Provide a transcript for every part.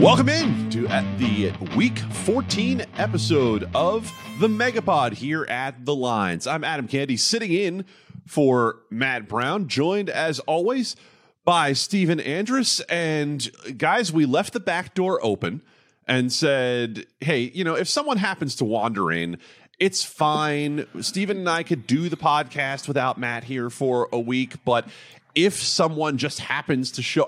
Welcome in to at the week 14 episode of the Megapod here at the Lines. I'm Adam Candee sitting in for Matt Brown, joined as always by Stephen Andress. And guys, we left the back door open and said, hey, you know, if someone happens to wander in, it's fine. Stephen and I could do the podcast without Matt here for a week, but if someone just happens to show,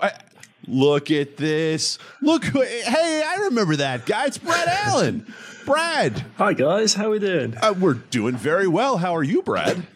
look at this. Look, hey, I remember that guy. It's Brad Allen. Brad. Hi guys, how we doing? Uh, we're doing very well. How are you, Brad?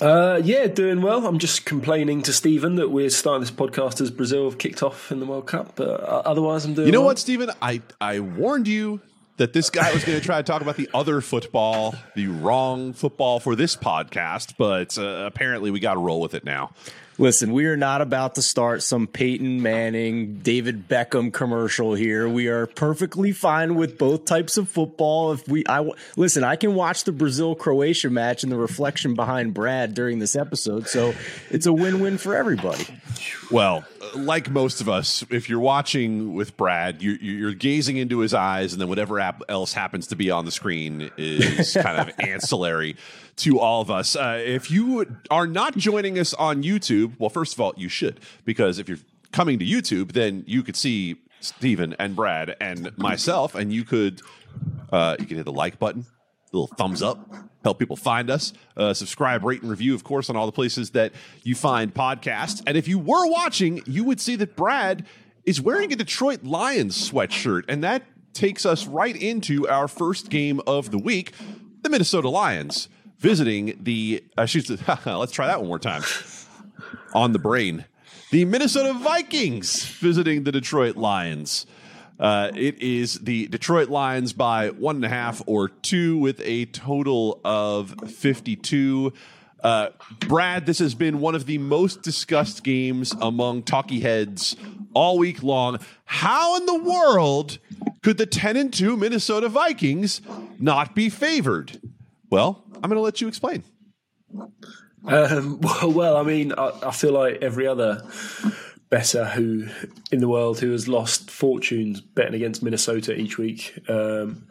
Uh, yeah, doing well. I'm just complaining to Stephen that we're starting this podcast as Brazil have kicked off in the World Cup, but uh, otherwise I'm doing. You know well. what, Stephen? I I warned you that this guy was going to try to talk about the other football, the wrong football for this podcast, but uh, apparently we got to roll with it now. Listen, we are not about to start some Peyton Manning, David Beckham commercial here. We are perfectly fine with both types of football. If we, I listen, I can watch the Brazil Croatia match and the reflection behind Brad during this episode, so it's a win-win for everybody. Well, like most of us, if you're watching with Brad, you're, you're gazing into his eyes, and then whatever else happens to be on the screen is kind of ancillary to all of us. Uh, if you are not joining us on YouTube, well, first of all, you should, because if you're coming to YouTube, then you could see Stephen and Brad and myself, and you could uh, you can hit the like button, little thumbs up, help people find us. Uh, subscribe, rate, and review, of course, on all the places that you find podcasts. And if you were watching, you would see that Brad is wearing a Detroit Lions sweatshirt, and that takes us right into our first game of the week, the Minnesota Lions visiting the uh, shoot, let's try that one more time on the brain the minnesota vikings visiting the detroit lions uh, it is the Detroit Lions by one and a half or two with a total of 52. Uh, Brad, this has been one of the most discussed games among talkie heads all week long. How in the world could the 10 and 2 Minnesota Vikings not be favored? Well, I'm going to let you explain. Um, well, I mean, I, I, feel like every other better who in the world who has lost fortunes betting against Minnesota each week, um,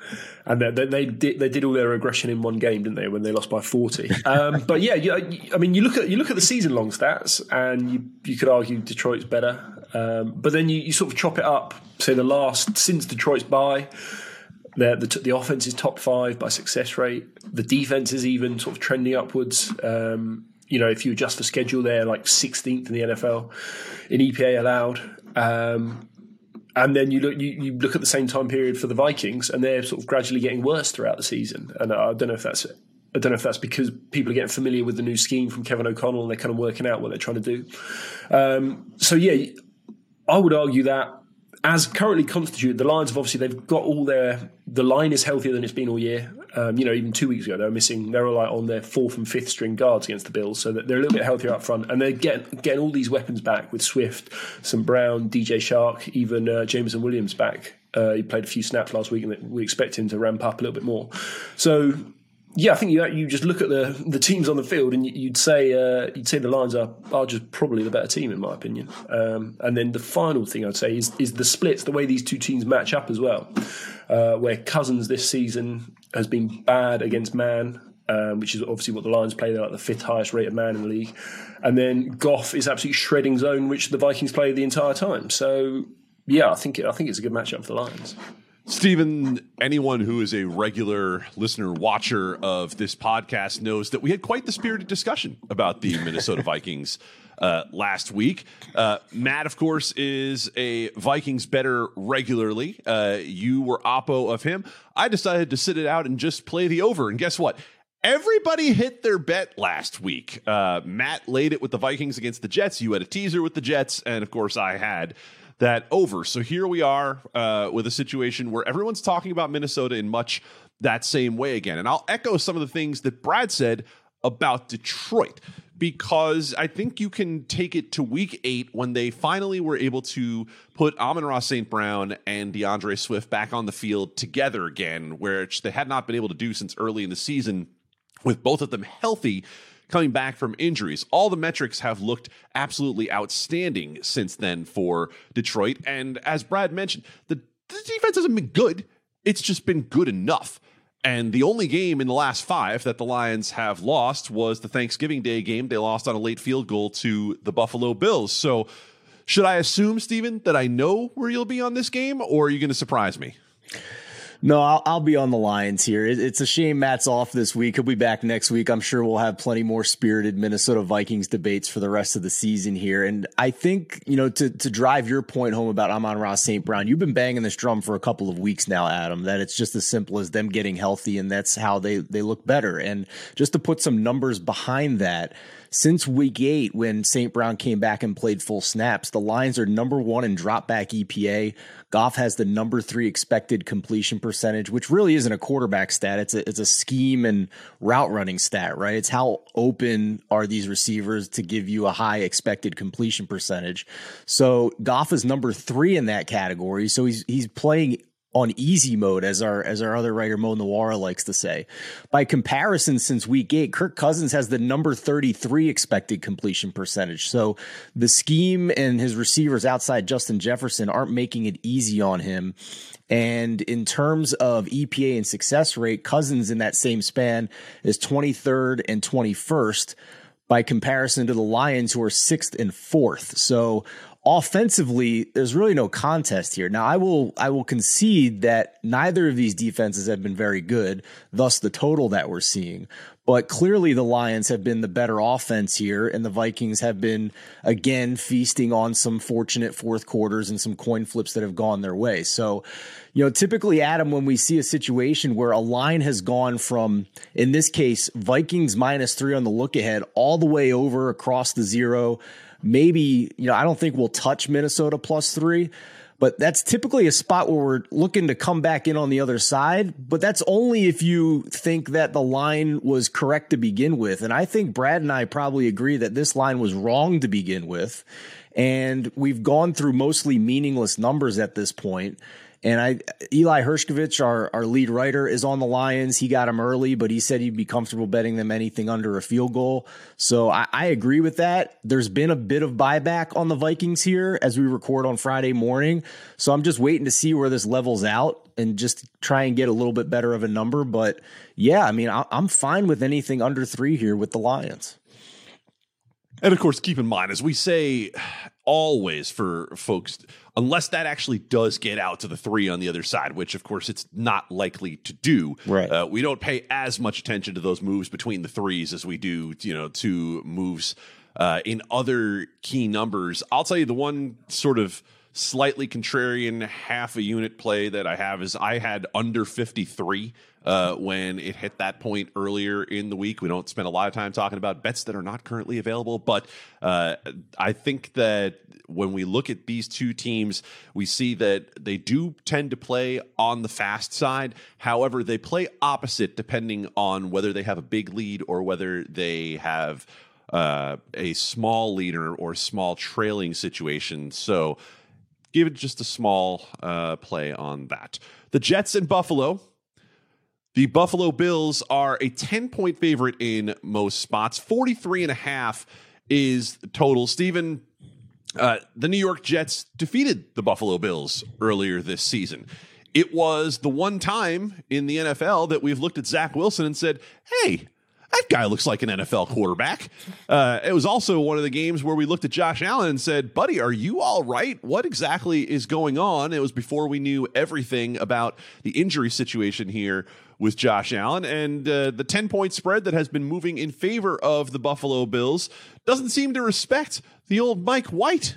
and they, they, did they did all their aggression in one game, didn't they? When they lost by forty. Um, but yeah, you, I mean, you look at you look at the season long stats, and you you could argue Detroit's better, um, but then you, you sort of chop it up. Say the last since Detroit's bye. The, the, the, offense is top five by success rate. The defense is even sort of trending upwards. Um, you know, if you adjust for schedule, they're like 16th in the NFL in EPA allowed. Um, and then you look you, you, look at the same time period for the Vikings, and they're sort of gradually getting worse throughout the season. And I don't know if that's I don't know if that's because people are getting familiar with the new scheme from Kevin O'Connell and they're kind of working out what they're trying to do. Um, so yeah, I would argue that as currently constituted, the Lions have obviously they've got all their the line is healthier than it's been all year. Um, you know, even two weeks ago they were missing they were like on their fourth and fifth string guards against the Bills, so they're a little bit healthier up front, and they're getting getting all these weapons back with Swift, St. Brown, DJ Chark, even uh, Jameson Williams back. Uh, he played a few snaps last week, and we expect him to ramp up a little bit more. So yeah, I think you you just look at the the teams on the field and you'd say uh, you'd say the Lions are are just probably the better team in my opinion. Um, and then the final thing I'd say is is the splits, the way these two teams match up as well. Uh, where Cousins this season has been bad against man, um, which is obviously what the Lions play. They're like the fifth highest rated man in the league. And then Goff is absolutely shredding zone, which the Vikings play the entire time. So yeah, I think it, I think it's a good matchup for the Lions. Stephen, anyone who is a regular listener, watcher of this podcast knows that we had quite the spirited discussion about the Minnesota Vikings uh, last week. Uh, Matt, of course, is a Vikings better regularly. Uh, you were oppo of him. I decided to sit it out and just play the over. And guess what? Everybody hit their bet last week. Uh, Matt laid it with the Vikings against the Jets. You had a teaser with the Jets. And of course, I had that over. So here we are uh, with a situation where everyone's talking about Minnesota in much that same way again. And I'll echo some of the things that Brad said about Detroit because I think you can take it to week eight when they finally were able to put Amon-Ra St. Brown and DeAndre Swift back on the field together again, which they had not been able to do since early in the season with both of them healthy coming back from injuries. All the metrics have looked absolutely outstanding since then for Detroit. And as Brad mentioned, the, the defense hasn't been good, it's just been good enough. And the only game in the last five that the Lions have lost was the Thanksgiving Day game. They lost on a late field goal to the Buffalo Bills. So, should I assume, Steven, that I know where you'll be on this game, or are you going to surprise me? No, I'll, I'll, be on the Lions here. It, it's a shame Matt's off this week. He'll be back next week. I'm sure we'll have plenty more spirited Minnesota Vikings debates for the rest of the season here. And I think, you know, to, to drive your point home about Amon-Ra St. Brown, you've been banging this drum for a couple of weeks now, Adam, that it's just as simple as them getting healthy and that's how they, they look better. And just to put some numbers behind that, since week eight, when St. Brown came back and played full snaps, the Lions are number one in drop back EPA. Goff has the number three expected completion percentage, which really isn't a quarterback stat. It's a, it's a scheme and route running stat, right? It's how open are these receivers to give you a high expected completion percentage. So Goff is number three in that category. So he's, he's playing on easy mode, as our as our other writer Mo Nuwwarah likes to say. By comparison, since week eight, Kirk Cousins has the number 33 expected completion percentage. So the scheme and his receivers outside Justin Jefferson aren't making it easy on him. And in terms of EPA and success rate, Cousins in that same span is 23rd and 21st by comparison to the Lions, who are sixth and fourth. So offensively, there's really no contest here. Now, I will I will concede that neither of these defenses have been very good, thus the total that we're seeing. But clearly, the Lions have been the better offense here, and the Vikings have been again feasting on some fortunate fourth quarters and some coin flips that have gone their way. So, you know, typically, Adam, when we see a situation where a line has gone from, in this case, Vikings minus three on the look ahead, all the way over across the zero maybe, you know, I don't think we'll touch Minnesota plus three, but that's typically a spot where we're looking to come back in on the other side. But that's only if you think that the line was correct to begin with. And I think Brad and I probably agree that this line was wrong to begin with. And we've gone through mostly meaningless numbers at this point. And I, Eli Hershkovich, our, our lead writer, is on the Lions. He got him early, but he said he'd be comfortable betting them anything under a field goal. So I, I agree with that. There's been a bit of buyback on the Vikings here as we record on Friday morning. So I'm just waiting to see where this levels out and just try and get a little bit better of a number. But yeah, I mean, I, I'm fine with anything under three here with the Lions. And of course, keep in mind, as we say always for folks, unless that actually does get out to the three on the other side, which of course it's not likely to do. Right. Uh, we don't pay as much attention to those moves between the threes as we do, you know, to moves uh, in other key numbers. I'll tell you the one sort of slightly contrarian half a unit play that I have is I had under 53 uh, when it hit that point earlier in the week. We don't spend a lot of time talking about bets that are not currently available, but uh, I think that when we look at these two teams, we see that they do tend to play on the fast side. However, they play opposite depending on whether they have a big lead or whether they have uh, a small leader or small trailing situation. So give it just a small uh, play on that. The Jets and Buffalo. The Buffalo Bills are a 10 point favorite in most spots. 43 and a half is total. Stephen, uh, the New York Jets defeated the Buffalo Bills earlier this season. It was the one time in the NFL that we've looked at Zach Wilson and said, hey, that guy looks like an NFL quarterback. Uh, it was also one of the games where we looked at Josh Allen and said, Buddy, are you all right? What exactly is going on? It was before we knew everything about the injury situation here with Josh Allen. And uh, the 10 point spread that has been moving in favor of the Buffalo Bills doesn't seem to respect the old Mike White.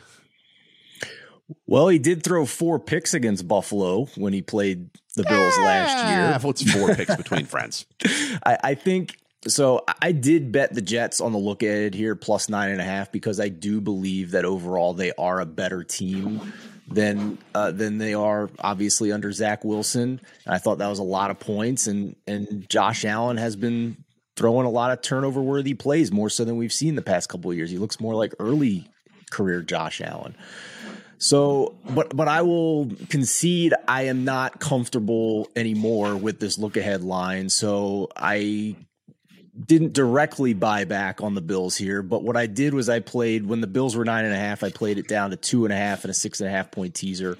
Well, he did throw four picks against Buffalo when he played the Bills last year. What's four picks between friends? I, I think so I did bet the Jets on the look at it here plus nine and a half because I do believe that overall they are a better team than uh, than they are obviously under Zach Wilson. And I thought that was a lot of points, and and Josh Allen has been throwing a lot of turnover worthy plays more so than we've seen the past couple of years. He looks more like early career Josh Allen. So, but but I will concede I am not comfortable anymore with this look ahead line. So I didn't directly buy back on the Bills here, but what I did was I played when the Bills were nine and a half. I played it down to two and a half and a six and a half point teaser.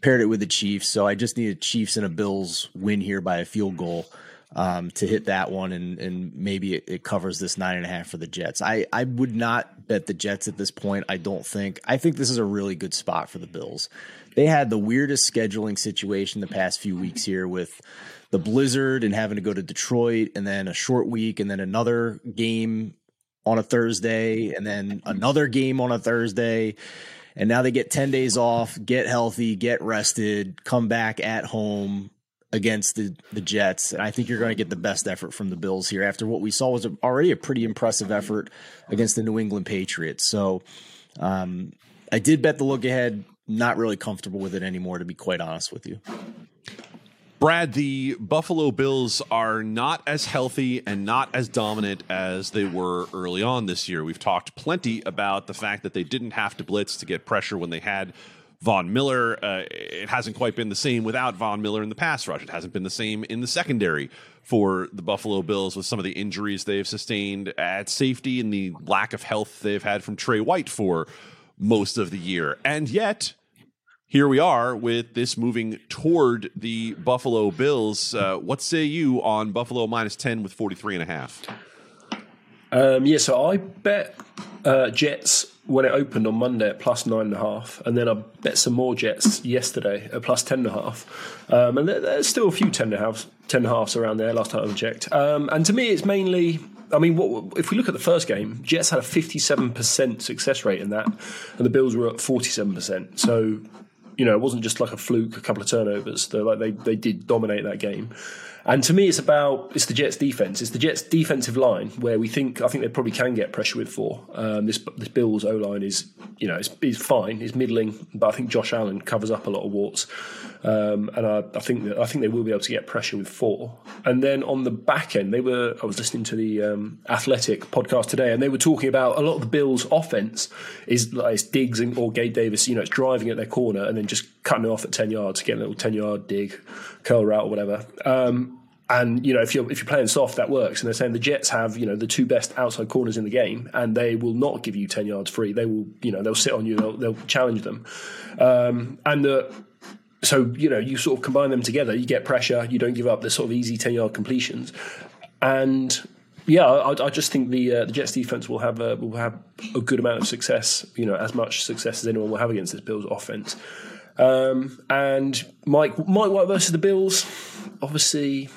Paired it with the Chiefs, so I just needed Chiefs and a Bills win here by a field goal um, to hit that one, and and maybe it, it, covers this nine and a half for the Jets. I I would not bet the Jets at this point. I don't think. I think this is a really good spot for the Bills. They had the weirdest scheduling situation the past few weeks here with the blizzard and having to go to Detroit and then a short week and then another game on a Thursday and then another game on a Thursday. And now they get 10 days off, get healthy, get rested, come back at home against the, the Jets. And I think you're going to get the best effort from the Bills here after what we saw was already a pretty impressive effort against the New England Patriots. So um, I did bet the look ahead. Not really comfortable with it anymore, to be quite honest with you. Brad, the Buffalo Bills are not as healthy and not as dominant as they were early on this year. We've talked plenty about the fact that they didn't have to blitz to get pressure when they had Von Miller. Uh, it hasn't quite been the same without Von Miller in the pass rush. It hasn't been the same in the secondary for the Buffalo Bills with some of the injuries they've sustained at safety and the lack of health they've had from Trey White for most of the year. And yet, here we are with this moving toward the Buffalo Bills. Uh, what say you on Buffalo minus 10 with 43 and a half? Um, yeah, so I bet uh, Jets when it opened on Monday at plus nine and a half, and then I bet some more Jets yesterday at plus ten and a half. Um, and there's still a few ten and a half, ten and a around there. Last time I checked, um, and to me, it's mainly. I mean, what, if we look at the first game, Jets had a 57% success rate in that, and the Bills were at 47%. So you know, it wasn't just like a fluke, a couple of turnovers. They like they they did dominate that game. And to me, it's about it's the Jets' defense. It's the Jets' defensive line where we think I think they probably can get pressure with four. Um, this this Bills O line is you know it's fine, it's middling, but I think Josh Allen covers up a lot of warts, um, and I, I, think that I think they will be able to get pressure with four. And then on the back end, they were I was listening to the um, Athletic podcast today, and they were talking about a lot of the Bills' offense is like it's Diggs and, or Gabe Davis. You know, it's driving at their corner and then just cutting it off at ten yards, getting a little ten yard dig, curl route or whatever. Um, and you know, if you're if you're playing soft, that works. And they're saying the Jets have you know the two best outside corners in the game, and they will not give you ten yards free. They will you know they'll sit on you, they'll, they'll challenge them, um, and the. So you know you sort of combine them together. You get pressure. You don't give up the sort of easy ten yard completions, and yeah, I, I, just think the uh, the Jets defense will have a, will have a good amount of success. You know, as much success as anyone will have against this Bills offense. Um, and Mike Mike White versus the Bills, obviously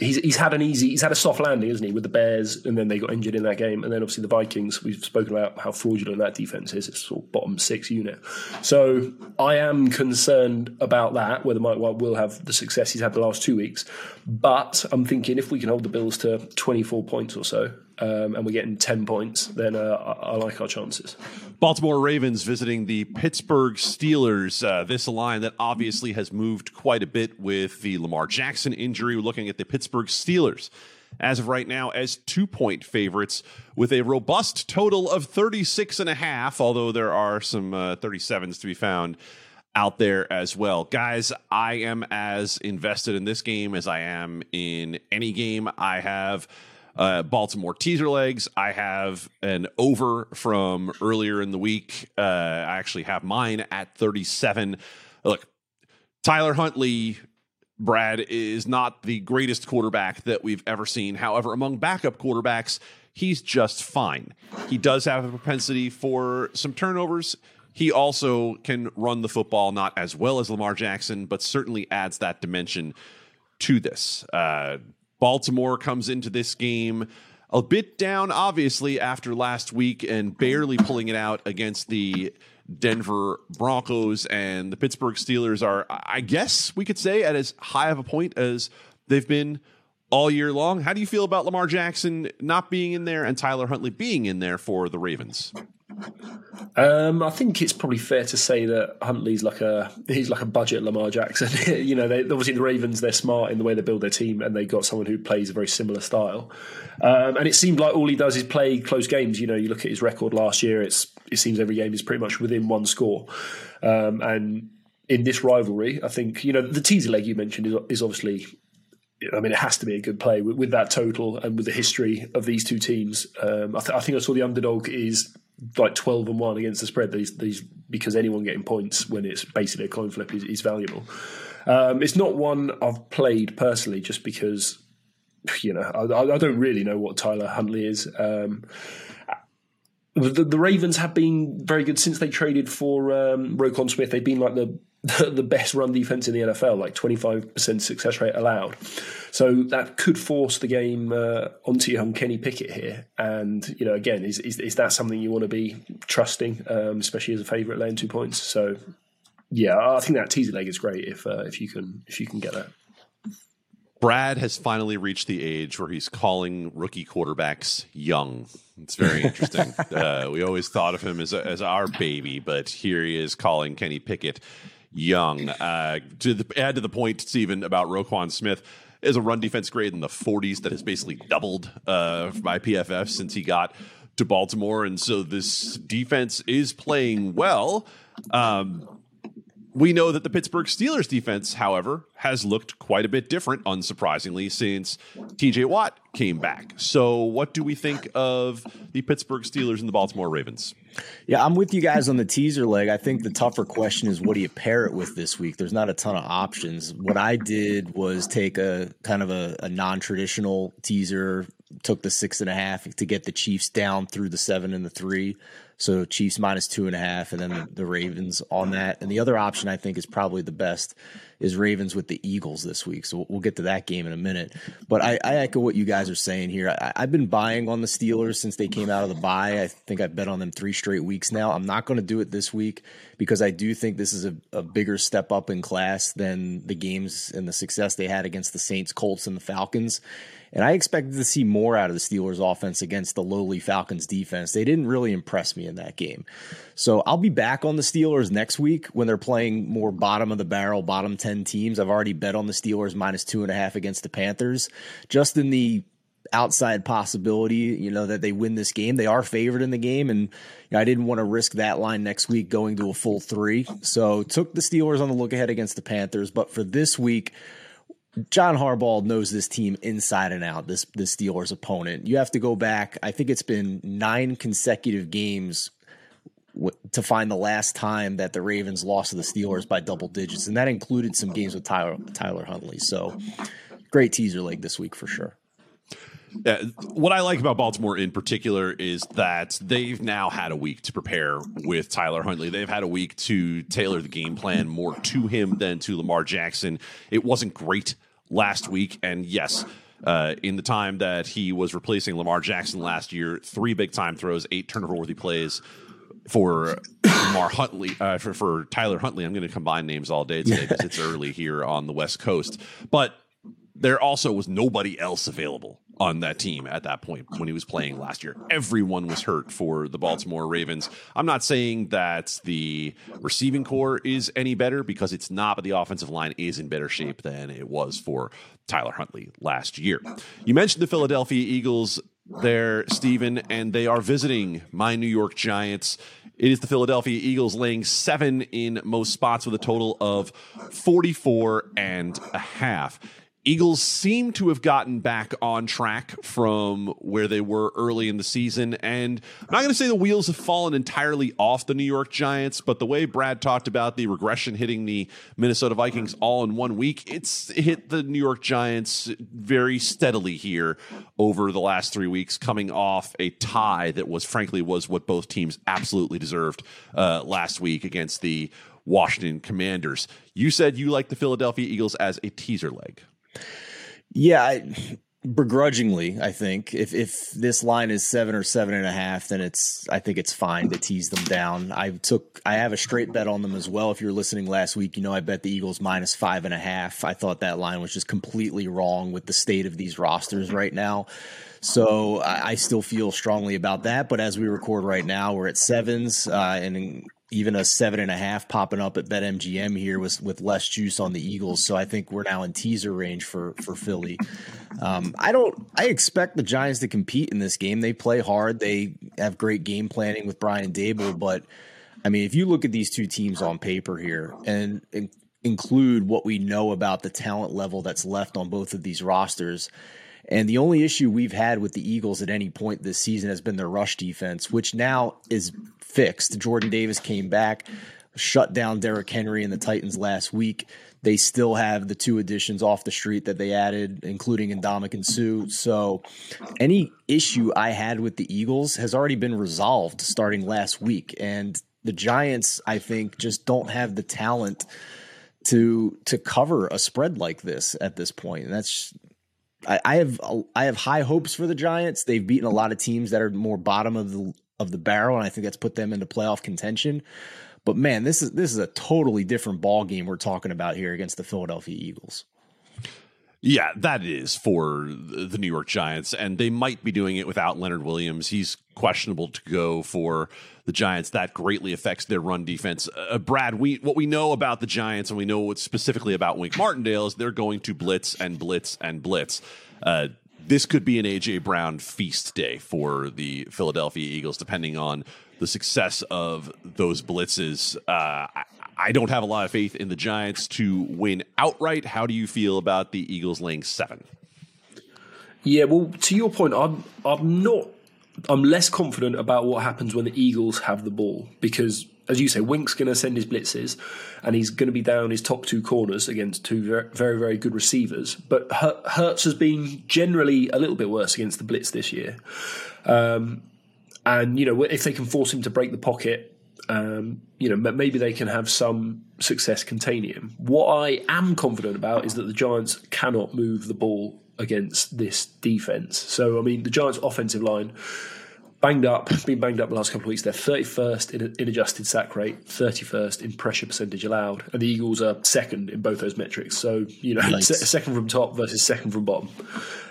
he's he's had an easy he's had a soft landing, isn't he, with the Bears, and then they got injured in that game, and then obviously the Vikings. We've spoken about how fraudulent that defense is. It's sort of bottom six unit. So I am concerned about that whether Mike White will have the success he's had the last two weeks. But I'm thinking if we can hold the Bills to 24 points or so, um, and we're getting 10 points, then uh, I, I, like our chances. Baltimore Ravens visiting the Pittsburgh Steelers. Uh, this line that obviously has moved quite a bit with the Lamar Jackson injury. We're looking at the Pittsburgh Steelers as of right now as two point favorites with a robust total of 36 and a half, although there are some uh, 37s to be found out there as well. Guys, I am as invested in this game as I am in any game. I have uh, Baltimore teaser legs. I have an over from earlier in the week. Uh, I actually have mine at 37. Look, Tyler Huntley, Brad, is not the greatest quarterback that we've ever seen. However, among backup quarterbacks, he's just fine. He does have a propensity for some turnovers. He also can run the football not as well as Lamar Jackson, but certainly adds that dimension to this. Uh, Baltimore comes into this game a bit down, obviously, after last week and barely pulling it out against the Denver Broncos. And the Pittsburgh Steelers are, I guess we could say, at as high of a point as they've been all year long. How do you feel about Lamar Jackson not being in there and Tyler Huntley being in there for the Ravens? Um, I think it's probably fair to say that Huntley's like a he's like a budget Lamar Jackson. you know, they, obviously the Ravens they're smart in the way they build their team, and they got someone who plays a very similar style. Um, and it seemed like all he does is play close games. You know, you look at his record last year; it's it seems every game is pretty much within one score. Um, and in this rivalry, I think you know the teaser leg you mentioned is, is obviously I mean, it has to be a good play with, with that total and with the history of these two teams. Um, I, th- I, think I saw the underdog is like twelve and one against the spread. These these because anyone getting points when it's basically a coin flip is, is valuable. Um, it's not one I've played personally, just because you know I, I don't really know what Tyler Huntley is. Um, the, the, Ravens have been very good since they traded for um, Roquan Smith. They've been like the the best run defense in the NFL, like 25% success rate allowed. So that could force the game uh, onto young Kenny Pickett here. And, you know, again, is, is, is that something you want to be trusting, um, especially as a favourite laying two points? So, yeah, I think that teaser leg is great if uh, if you can if you can get that. Brad has finally reached the age where he's calling rookie quarterbacks young. It's very interesting. uh, we always thought of him as, a, as our baby, but here he is calling Kenny Pickett young. Uh, to the, add to the point, Stephen, about Roquan Smith is a run defense grade in the 40s that has basically doubled uh, by PFF since he got to Baltimore, and so this defense is playing well. Um, we know that the Pittsburgh Steelers defense, however, has looked quite a bit different, unsurprisingly, since TJ Watt came back. So, what do we think of the Pittsburgh Steelers and the Baltimore Ravens? Yeah, I'm with you guys on the teaser leg. I think the tougher question is what do you pair it with this week? There's not a ton of options. What I did was take a kind of a, a non traditional teaser, took the six and a half to get the Chiefs down through the seven and the three. So Chiefs minus two and a half, and then the, the, Ravens on that. And the other option I think is probably the best is Ravens with the Eagles this week. So we'll get to that game in a minute. But I, I echo what you guys are saying here. I, have been buying on the Steelers since they came out of the bye. I think I've bet on them three straight weeks now. I'm not going to do it this week because I do think this is a, a bigger step up in class than the games and the success they had against the Saints, Colts, and the Falcons. And I expected to see more out of the Steelers offense against the lowly Falcons defense. They didn't really impress me in that game. So I'll be back on the Steelers next week when they're playing more bottom of the barrel, bottom 10 teams. I've already bet on the Steelers minus two and a half against the Panthers. Just in the outside possibility, you know, that they win this game. They are favored in the game, and you know, I didn't want to risk that line next week going to a full three. So took the Steelers on the look ahead against the Panthers. But for this week, John Harbaugh knows this team inside and out. This this Steelers opponent. You have to go back. I think it's been nine consecutive games to find the last time that the Ravens lost to the Steelers by double digits, and that included some games with Tyler Tyler Huntley. So, great teaser leg this week for sure. Yeah, what I like about Baltimore in particular is that they've now had a week to prepare with Tyler Huntley. They've had a week to tailor the game plan more to him than to Lamar Jackson. It wasn't great last week, and yes, uh, in the time that he was replacing Lamar Jackson last year, three big time throws, eight turnover worthy plays for Lamar Huntley, uh, for, for Tyler Huntley. I'm going to combine names all day today because it's early here on the West Coast. But there also was nobody else available on that team at that point when he was playing last year. Everyone was hurt for the Baltimore Ravens. I'm not saying that the receiving corps is any better because it's not, but the offensive line is in better shape than it was for Tyler Huntley last year. You mentioned the Philadelphia Eagles there, Stephen, and they are visiting my New York Giants. It is the Philadelphia Eagles laying seven in most spots with a total of 44 and a half. Eagles seem to have gotten back on track from where they were early in the season. And I'm not going to say the wheels have fallen entirely off the New York Giants, but the way Brad talked about the regression hitting the Minnesota Vikings all in one week, it's hit the New York Giants very steadily here over the last three weeks, coming off a tie that was, frankly, was what both teams absolutely deserved uh, last week against the Washington Commanders. You said you like the Philadelphia Eagles as a teaser leg. Yeah, I, begrudgingly, I think if if this line is seven or seven and a half, then it's I think it's fine to tease them down. I took I have a straight bet on them as well. If you're listening last week, you know I bet the Eagles minus five and a half. I thought that line was just completely wrong with the state of these rosters right now. So I, I still feel strongly about that. But as we record right now, we're at sevens, uh, and even a seven and a half popping up at BetMGM here with with less juice on the Eagles. So I think we're now in teaser range for for Philly. Um, I don't. I expect the Giants to compete in this game. They play hard. They have great game planning with Brian Daboll. But I mean, if you look at these two teams on paper here, and, and include what we know about the talent level that's left on both of these rosters. And the only issue we've had with the Eagles at any point this season has been their rush defense, which now is fixed. Jordan Davis came back, shut down Derrick Henry and the Titans last week. They still have the two additions off the street that they added, including Ndamukong Suh. So any issue I had with the Eagles has already been resolved starting last week. And the Giants, I think, just don't have the talent to to cover a spread like this at this point. And that's I, have I have high hopes for the Giants. They've beaten a lot of teams that are more bottom of the of the barrel, and I think that's put them into playoff contention. But man, this is this is a totally different ball game we're talking about here against the Philadelphia Eagles. Yeah, that is for the New York Giants, and they might be doing it without Leonard Williams. He's questionable to go for the Giants. That greatly affects their run defense. Uh, Brad, we what we know about the Giants, and we know what specifically about Wink Martindale is they're going to blitz and blitz and blitz. Uh, this could be an AJ Brown feast day for the Philadelphia Eagles, depending on the success of those blitzes. Uh, I, I don't have a lot of faith in the Giants to win outright. How do you feel about the Eagles laying seven? Yeah, well, to your point, I'm I'm not I'm less confident about what happens when the Eagles have the ball because, as you say, Wink's going to send his blitzes, and he's going to be down his top two corners against two very very good receivers. But Hurts has been generally a little bit worse against the blitz this year. Um, and you know, if they can force him to break the pocket, um, you know, maybe they can have some success containing him. What I am confident about is that the Giants cannot move the ball against this defense. So, I mean, the Giants' offensive line banged up, been banged up the last couple of weeks. They're 31st in, in adjusted sack rate, 31st in pressure percentage allowed, and the Eagles are second in both those metrics. So, you know, nice. second from top versus second from bottom.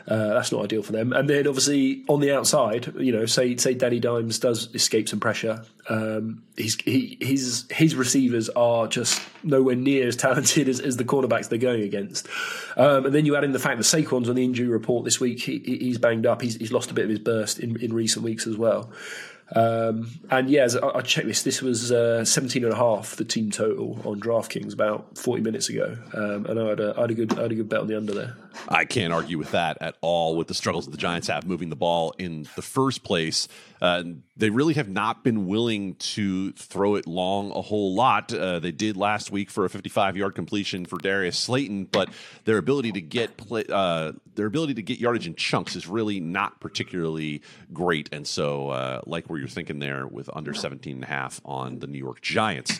Uh, that's not ideal for them. And then obviously on the outside, you know, say say Danny Dimes does escape some pressure. Um, his he, his his receivers are just nowhere near as talented as, as the cornerbacks they're going against. Um, and then you add in the fact that Saquon's on the injury report this week. He, he's banged up. He's, he's lost a bit of his burst in, in recent weeks as well. Um, and yeah, I, I, checked this. This was uh, 17 and a half, the team total on DraftKings about 40 minutes ago. Um, and I had, a, I had a good, I had a good bet on the under there. I can't argue with that at all. With the struggles that the Giants have moving the ball in the first place, uh, they really have not been willing to throw it long a whole lot. Uh, they did last week for a 55-yard completion for Darius Slayton, but their ability to get play, uh, their ability to get yardage in chunks is really not particularly great. And so, uh, like where you're thinking there with under 17 and a half on the New York Giants.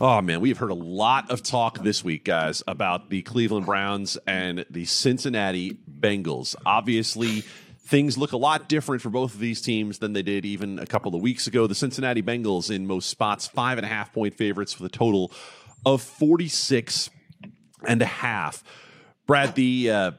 Oh man, we have heard a lot of talk this week, guys, about the Cleveland Browns and the Cincinnati Bengals. Obviously, things look a lot different for both of these teams than they did even a couple of weeks ago. The Cincinnati Bengals in most spots, five and a half point favorites with a total of 46 and a half. Brad, the uh,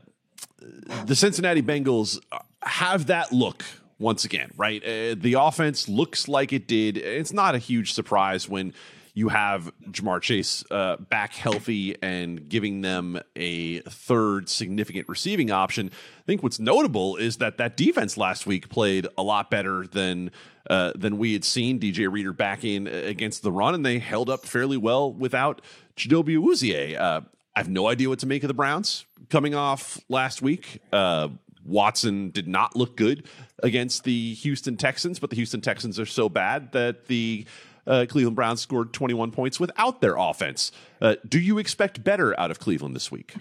the Cincinnati Bengals have that look once again, right? Uh, the offense looks like it did. It's not a huge surprise when you have Ja'Marr Chase uh, back healthy and giving them a third significant receiving option. I think what's notable is that that defense last week played a lot better than uh, than we had seen. DJ Reader back in against the run, and they held up fairly well without Chidobe Awuzie. Uh, I have no idea what to make of the Browns coming off last week. Uh, Watson did not look good against the Houston Texans, but the Houston Texans are so bad that the uh, Cleveland Browns scored 21 points without their offense. Uh, do you expect better out of Cleveland this week?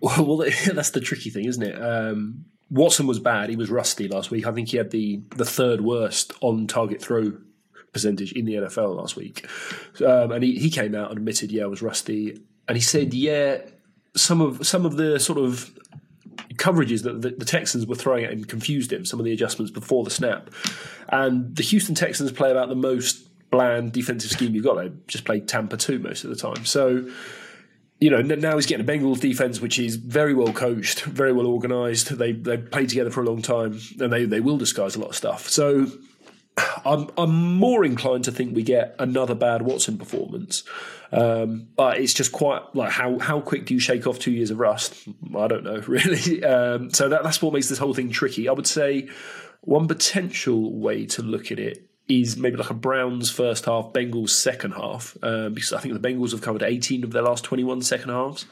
Well, that's the tricky thing, isn't it? Um, Watson was bad. He was rusty last week. I think he had the the third worst on target throw percentage in the NFL last week. Um, and he, he came out and admitted, yeah, I was rusty. And he said, yeah, some of some of the sort of coverages that the, the, Texans were throwing at him confused him. Some of the adjustments before the snap, and the Houston Texans play about the most bland defensive scheme you've got. They just play Tampa two most of the time. So you know, now he's getting a Bengals defense, which is very well coached, very well organised. They they played together for a long time, and they they will disguise a lot of stuff. So I'm I'm more inclined to think we get another bad Watson performance. Um, but it's just quite like how how quick do you shake off two years of rust? I don't know really. Um, so that, that's what makes this whole thing tricky. I would say one potential way to look at it is maybe like a Browns first half, Bengals second half, um, because I think the Bengals have covered 18 of their last 21 second halves,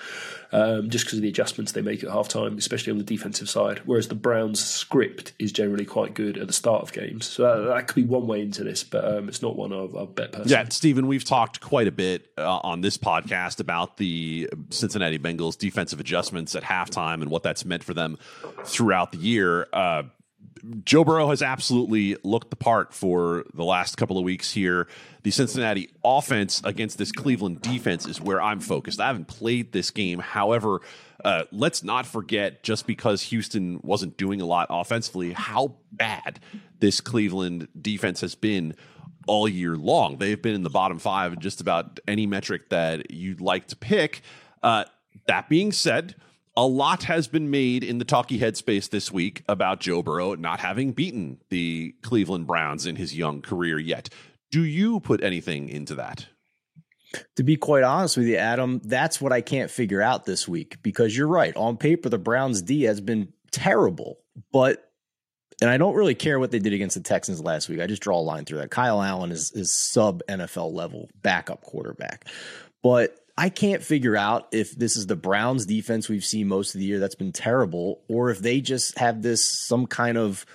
um, just because of the adjustments they make at halftime, especially on the defensive side. Whereas the Browns script is generally quite good at the start of games, so that, that could be one way into this, but um, it's not one I've, I've bet personally. Yeah, Stephen, we've talked quite a bit uh, on this podcast about the Cincinnati Bengals defensive adjustments at halftime and what that's meant for them throughout the year. Uh, Joe Burrow has absolutely looked the part for the last couple of weeks here. The Cincinnati offense against this Cleveland defense is where I'm focused. I haven't played this game. However, uh, let's not forget just because Houston wasn't doing a lot offensively, how bad this Cleveland defense has been all year long. They've been in the bottom five in just about any metric that you'd like to pick. Uh, that being said, a lot has been made in the talkie headspace this week about Joe Burrow not having beaten the Cleveland Browns in his young career yet. Do you put anything into that? To be quite honest with you, Adam, that's what I can't figure out this week because you're right. On paper, the Browns D has been terrible, but and I don't really care what they did against the Texans last week. I just draw a line through that. Kyle Allen is, is sub NFL level backup quarterback. But I can't figure out if this is the Browns defense we've seen most of the year that's been terrible, or if they just have this some kind of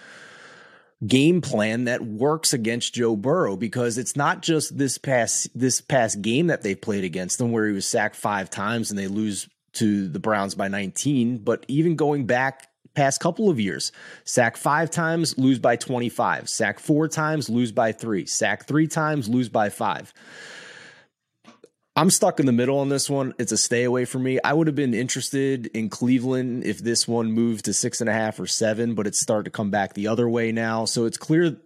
game plan that works against Joe Burrow because it's not just this past this past game that they've played against them where he was sacked five times and they lose to the Browns by 19, but even going back past couple of years. Sack five times, lose by 25. Sack four times, lose by three. Sack three times, lose by five. I'm stuck in the middle on this one. It's a stay away for me. I would have been interested in Cleveland if this one moved to six and a half or seven, but it's starting to come back the other way now. So it's clear.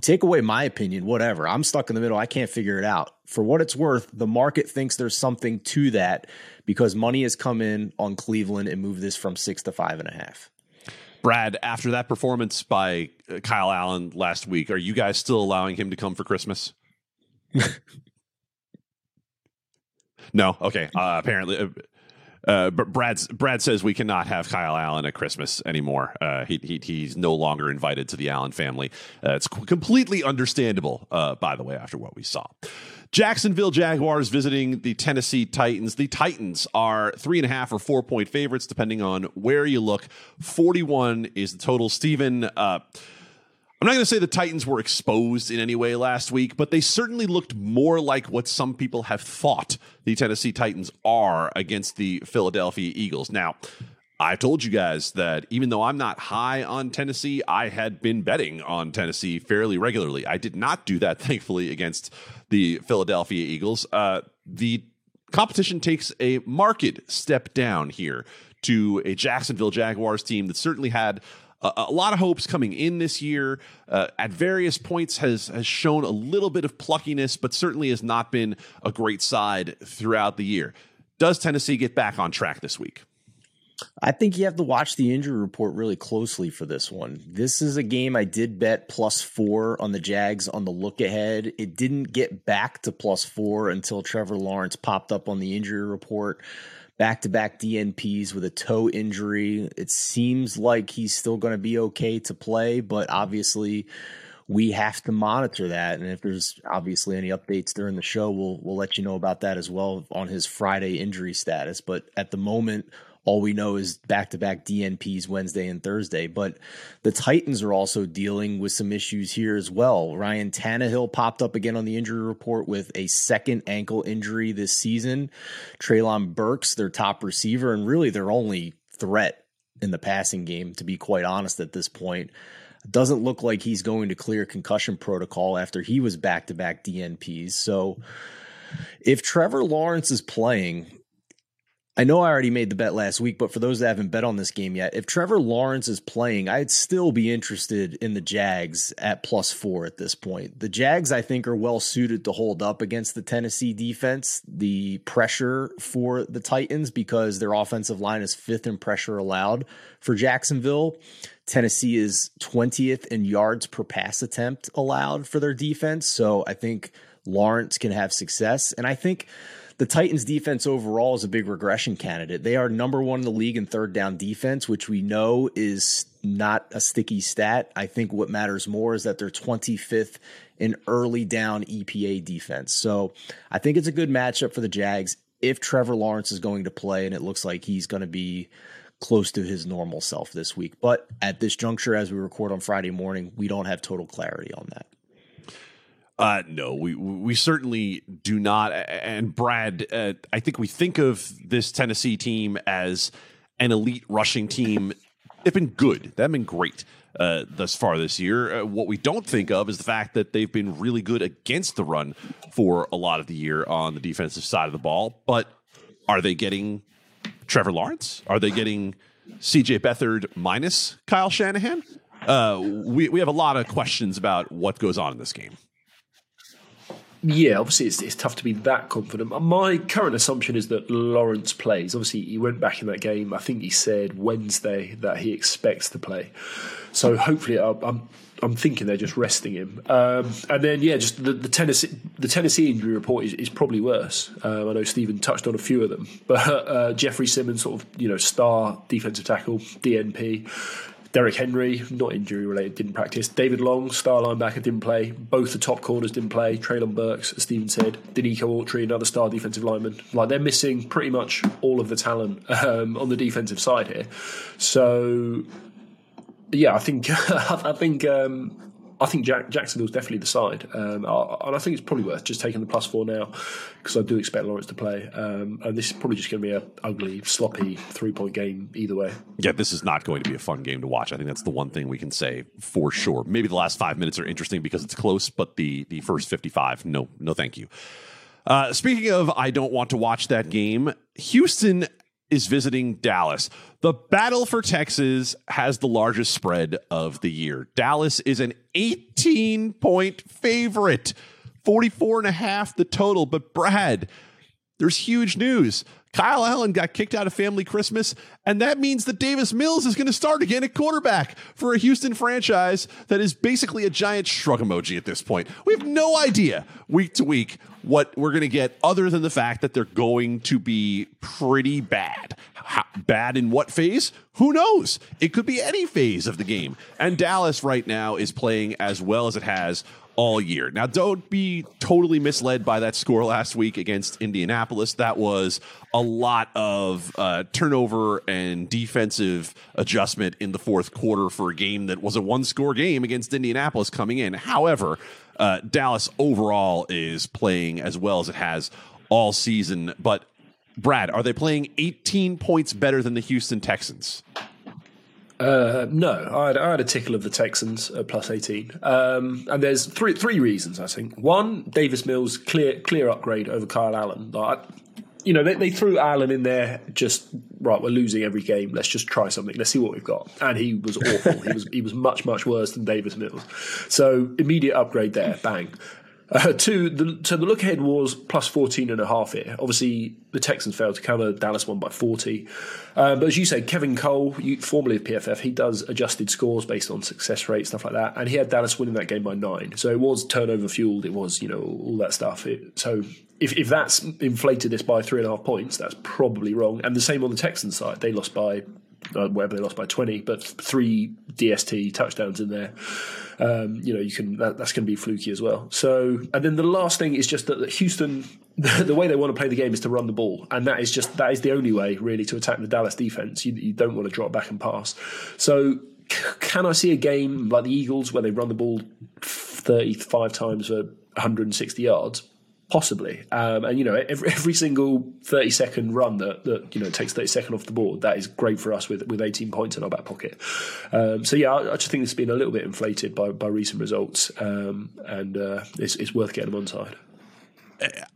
Take away my opinion, whatever. I'm stuck in the middle. I can't figure it out. For what it's worth, the market thinks there's something to that because money has come in on Cleveland and moved this from six to five and a half. Brad, after that performance by uh, Kyle Allen last week, are you guys still allowing him to come for Christmas? No. Okay. Uh, apparently, uh, uh Brad Brad says we cannot have Kyle Allen at Christmas anymore. Uh, he, he, he's no longer invited to the Allen family. Uh, it's completely understandable, uh, by the way, after what we saw. Jacksonville Jaguars visiting the Tennessee Titans. The Titans are three and a half or four point favorites, depending on where you look. Forty one is the total. Stephen. I'm not going to say the Titans were exposed in any way last week, but they certainly looked more like what some people have thought the Tennessee Titans are against the Philadelphia Eagles. Now, I told you guys that even though I'm not high on Tennessee, I had been betting on Tennessee fairly regularly. I did not do that, thankfully, against the Philadelphia Eagles. Uh, the competition takes a marked step down here to a Jacksonville Jaguars team that certainly had a, lot of hopes coming in this year. Uh, at various points, has has shown a little bit of pluckiness, but certainly has not been a great side throughout the year. Does Tennessee get back on track this week? I think you have to watch the injury report really closely for this one. This is a game I did bet plus four on the Jags on the look ahead. It didn't get back to plus four until Trevor Lawrence popped up on the injury report back to back DNPs with a toe injury. It seems like he's still going to be okay to play, but obviously we have to monitor that. And if there's obviously any updates during the show, we'll we'll let you know about that as well on his Friday injury status. But at the moment, all we know is back to back DNPs Wednesday and Thursday. But the Titans are also dealing with some issues here as well. Ryan Tannehill popped up again on the injury report with a second ankle injury this season. Treylon Burks, their top receiver, and really their only threat in the passing game, to be quite honest at this point. Doesn't look like he's going to clear concussion protocol after he was back to back DNPs. So if Trevor Lawrence is playing, I know I already made the bet last week, but for those that haven't bet on this game yet, if Trevor Lawrence is playing, I'd still be interested in the Jags at plus four at this point. The Jags, I think, are well suited to hold up against the Tennessee defense, the pressure for the Titans, because their offensive line is fifth in pressure allowed for Jacksonville. Tennessee is 20th in yards per pass attempt allowed for their defense. So I think Lawrence can have success. And I think the Titans defense overall is a big regression candidate. They are number one in the league in third down defense, which we know is not a sticky stat. I think what matters more is that they're 25th in early down EPA defense. So I think it's a good matchup for the Jags if Trevor Lawrence is going to play, and it looks like he's going to be close to his normal self this week. But at this juncture, as we record on Friday morning, we don't have total clarity on that. Uh, no, we we certainly do not. And Brad, uh, I think we think of this Tennessee team as an elite rushing team. They've been good. They've been great uh, thus far this year. Uh, what we don't think of is the fact that they've been really good against the run for a lot of the year on the defensive side of the ball. But are they getting Trevor Lawrence? Are they getting CJ Beathard minus Kyle Shanahan? Uh, we we have a lot of questions about what goes on in this game. Yeah, obviously it's, it's tough to be that confident. My current assumption is that Lawrence plays. Obviously, he went back in that game. I think he said Wednesday that he expects to play. So hopefully, I'm I'm thinking they're just resting him. Um, and then yeah, just the, the, Tennessee the Tennessee injury report is, is probably worse. Um, I know Stephen touched on a few of them, but uh, Jeffrey Simmons, sort of you know star defensive tackle, DNP. Derrick Henry, not injury related, didn't practice. David Long, star linebacker, didn't play. Both the top corners didn't play. Treylon Burks, as Stephen said. Denico Autry, another star defensive lineman. Like they're missing pretty much all of the talent um, on the defensive side here. So, yeah, I think I think um, I think Jack, Jacksonville's definitely the side, um, and I think it's probably worth just taking the plus four now because I do expect Lawrence to play, um, and this is probably just going to be a ugly, sloppy three point game either way. Yeah, this is not going to be a fun game to watch. I think that's the one thing we can say for sure. Maybe the last five minutes are interesting because it's close, but the the first fifty five, no, no, thank you. Uh, speaking of, I don't want to watch that game. Houston is visiting Dallas. The battle for Texas has the largest spread of the year. Dallas is an 18 point favorite, 44 and a half the total. But Brad, there's huge news. Kyle Allen got kicked out of family Christmas, and that means that Davis Mills is going to start again at quarterback for a Houston franchise that is basically a giant shrug emoji at this point. We have no idea week to week what we're going to get other than the fact that they're going to be pretty bad. How, bad in what phase? Who knows? It could be any phase of the game. And Dallas right now is playing as well as it has all year. Now, don't be totally misled by that score last week against Indianapolis. That was a lot of uh, turnover and defensive adjustment in the fourth quarter for a game that was a one score game against Indianapolis coming in. However, uh, Dallas overall is playing as well as it has all season. But, Brad, are they playing 18 points better than the Houston Texans? Uh, no, I had, I had, a tickle of the Texans at plus eighteen, um, and there's three three reasons I think. One, Davis Mills clear clear upgrade over Kyle Allen. Like, you know, they, they, threw Allen in there. Just right, we're losing every game. Let's just try something. Let's see what we've got. And he was awful. he was he was much much worse than Davis Mills. So immediate upgrade there. Bang. Uh, two, the, so the look ahead was plus 14 and a half here. Obviously, the Texans failed to cover. Dallas won by 40. Uh, but as you say, Kevin Cole, you, formerly of PFF, he does adjusted scores based on success rate, stuff like that. And he had Dallas winning that game by nine. So it was turnover fueled. It was, you know, all that stuff. It, so if, if that's inflated this by three and a half points, that's probably wrong. And the same on the Texans side. They lost by uh, whatever they lost by 20, but three DST touchdowns in there. Um, you know, you can that, that's going to be fluky as well. So, and then the last thing is just that, that Houston, the, the, way they want to play the game is to run the ball, and that is just that is the only way really to attack the Dallas defense. You, you don't want to drop back and pass. So, can I see a game like the Eagles where they run the ball 35 times for 160 yards? Possibly, um, and you know every, every single thirty second run that, that you know takes thirty second off the board that is great for us with with eighteen points in our back pocket. Um, so yeah, I, I, just think it's been a little bit inflated by, by recent results, um, and uh, it's, it's worth getting them on side.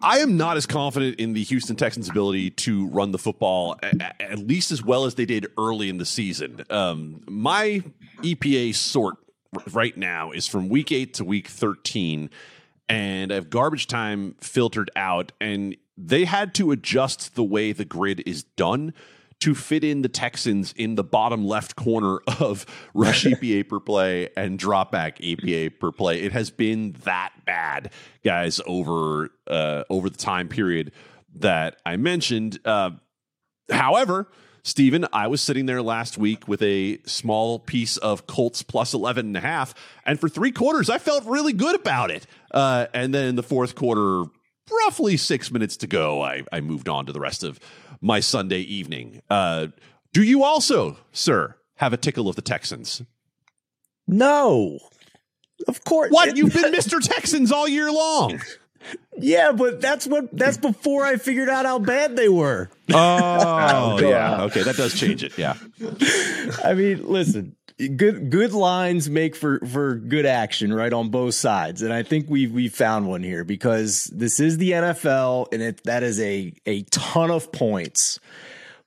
I am not as confident in the Houston Texans' ability to run the football at least as well as they did early in the season. Um, my EPA sort right now is from week eight to week thirteen and I have garbage time filtered out, and they had to adjust the way the grid is done to fit in the Texans in the bottom left corner of rush EPA per play and drop back EPA per play. It has been that bad, guys, over uh, over the time period that I mentioned. Uh, however, Stephen, I was sitting there last week with a small piece of Colts plus 11 and a half. And for three quarters, I felt really good about it. Uh, and then in the fourth quarter, roughly six minutes to go, I, I moved on to the rest of my Sunday evening. Uh, do you also, sir, have a tickle of the Texans? No. Of course. What? You've been Mr. Texans all year long. Yeah, but that's what that's before I figured out how bad they were. Oh, oh yeah. Okay, that does change it. Yeah. I mean, listen, good good lines make for for good action, right on both sides, and I think we we found one here because this is the NFL, and it that is a a ton of points,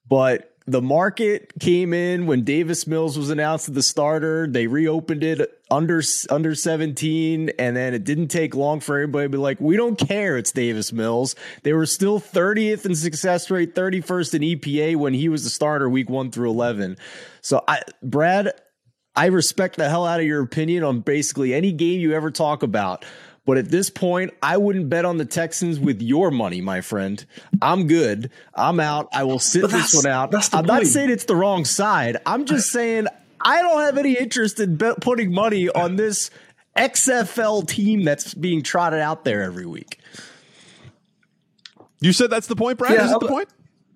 but the market came in when Davis Mills was announced as the starter. They reopened it under under 17, and then it didn't take long for everybody to be like, we don't care. It's Davis Mills. They were still 30th in success rate, 31st in EPA when he was the starter week one through 11. So, I, Brad, I respect the hell out of your opinion on basically any game you ever talk about. But at this point, I wouldn't bet on the Texans with your money, my friend. I'm good. I'm out. I will sit this one out. I'm point. not saying it's the wrong side. I'm just saying I don't have any interest in bet- putting money on this XFL team that's being trotted out there every week. You said that's the point, Brad? Yeah, Is that the point?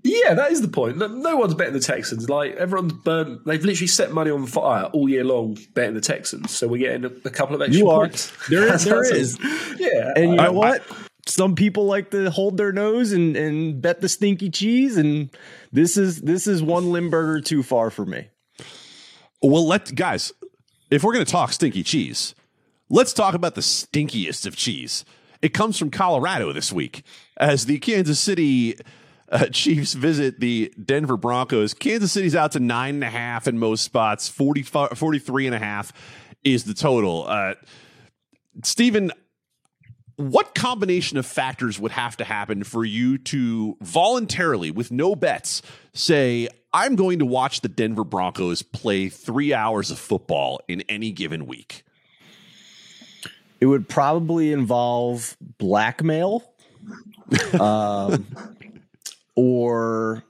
Yeah, that is the point. No one's betting the Texans. Like everyone's burnt. They've literally set money on fire all year long betting the Texans. So we're getting a, a couple of extra you points. There is, there is. Yeah, and you I, know what? I, Some people like to hold their nose and, and bet the stinky cheese, and this is this is one Limburger too far for me. Well, let guys, if we're going to talk stinky cheese, let's talk about the stinkiest of cheese. It comes from Colorado this week as the Kansas City uh, Chiefs visit the Denver Broncos. Kansas City's out to nine and a half in most spots. 40, 43 and a half is the total. Uh, Stephen, what combination of factors would have to happen for you to voluntarily, with no bets, say, I'm going to watch the Denver Broncos play three hours of football in any given week? It would probably involve blackmail. um, or